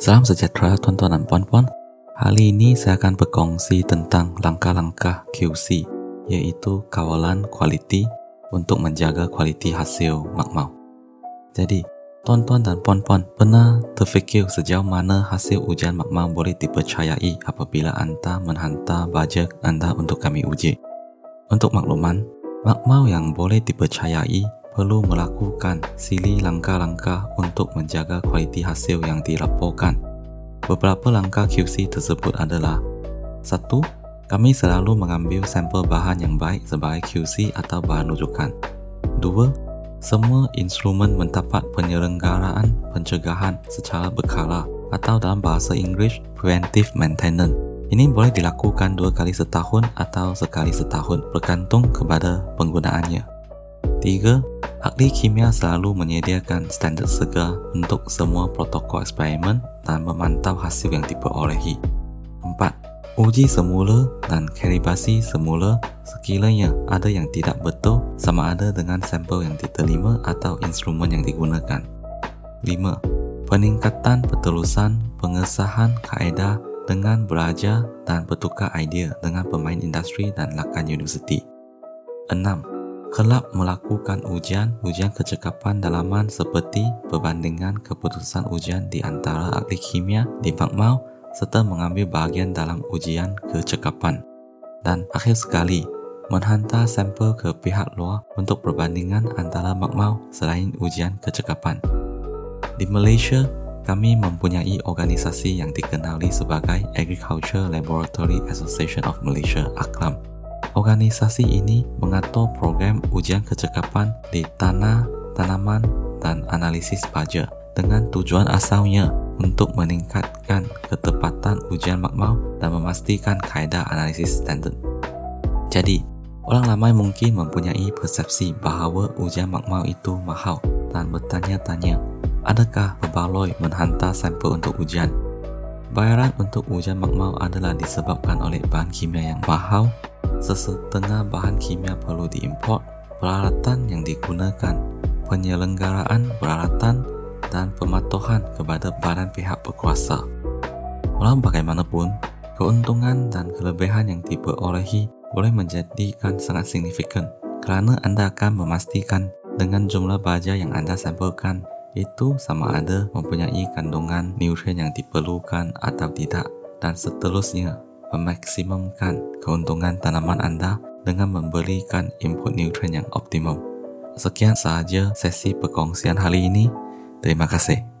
Salam sejahtera tuan-tuan dan puan-puan. Hari ini saya akan berkongsi tentang langkah-langkah QC, iaitu kawalan kualiti untuk menjaga kualiti hasil makmau. Jadi, tuan-tuan dan puan-puan pernah terfikir sejauh mana hasil ujian makmau boleh dipercayai apabila anda menghantar baja anda untuk kami uji? Untuk makluman, makmau yang boleh dipercayai perlu melakukan sili langkah-langkah untuk menjaga kualiti hasil yang dilaporkan. Beberapa langkah QC tersebut adalah satu, Kami selalu mengambil sampel bahan yang baik sebagai QC atau bahan rujukan. Dua, Semua instrumen mendapat penyelenggaraan pencegahan secara berkala atau dalam bahasa Inggeris preventive maintenance. Ini boleh dilakukan dua kali setahun atau sekali setahun bergantung kepada penggunaannya. Di ke, ahli kimia selalu menyediakan standar segar untuk semua protokol eksperimen dan memantau hasil yang diperolehi. 4. Uji semula dan kalibrasi semula sekiranya ada yang tidak betul sama ada dengan sampel yang diterima atau instrumen yang digunakan. 5. Peningkatan petelusan pengesahan kaedah dengan belajar dan bertukar idea dengan pemain industri dan lakan universiti. 6 kelab melakukan ujian-ujian kecekapan dalaman seperti perbandingan keputusan ujian di antara ahli kimia di Bakmau serta mengambil bahagian dalam ujian kecekapan. Dan akhir sekali, menghantar sampel ke pihak luar untuk perbandingan antara Bakmau selain ujian kecekapan. Di Malaysia, kami mempunyai organisasi yang dikenali sebagai Agriculture Laboratory Association of Malaysia, (AKLAM). Organisasi ini mengatur program ujian kecekapan di tanah, tanaman, dan analisis baja dengan tujuan asalnya untuk meningkatkan ketepatan ujian makmau dan memastikan kaedah analisis standard. Jadi, orang ramai mungkin mempunyai persepsi bahawa ujian makmau itu mahal dan bertanya-tanya, adakah berbaloi menghantar sampel untuk ujian? Bayaran untuk ujian makmau adalah disebabkan oleh bahan kimia yang mahal sesetengah bahan kimia perlu diimport, peralatan yang digunakan, penyelenggaraan peralatan, dan pematuhan kepada badan pihak berkuasa. Walau bagaimanapun, keuntungan dan kelebihan yang diperolehi boleh menjadikan sangat signifikan kerana anda akan memastikan dengan jumlah baja yang anda sampelkan itu sama ada mempunyai kandungan nutrien yang diperlukan atau tidak dan seterusnya memaksimumkan keuntungan tanaman anda dengan memberikan input nutrien yang optimum. Sekian sahaja sesi perkongsian hari ini. Terima kasih.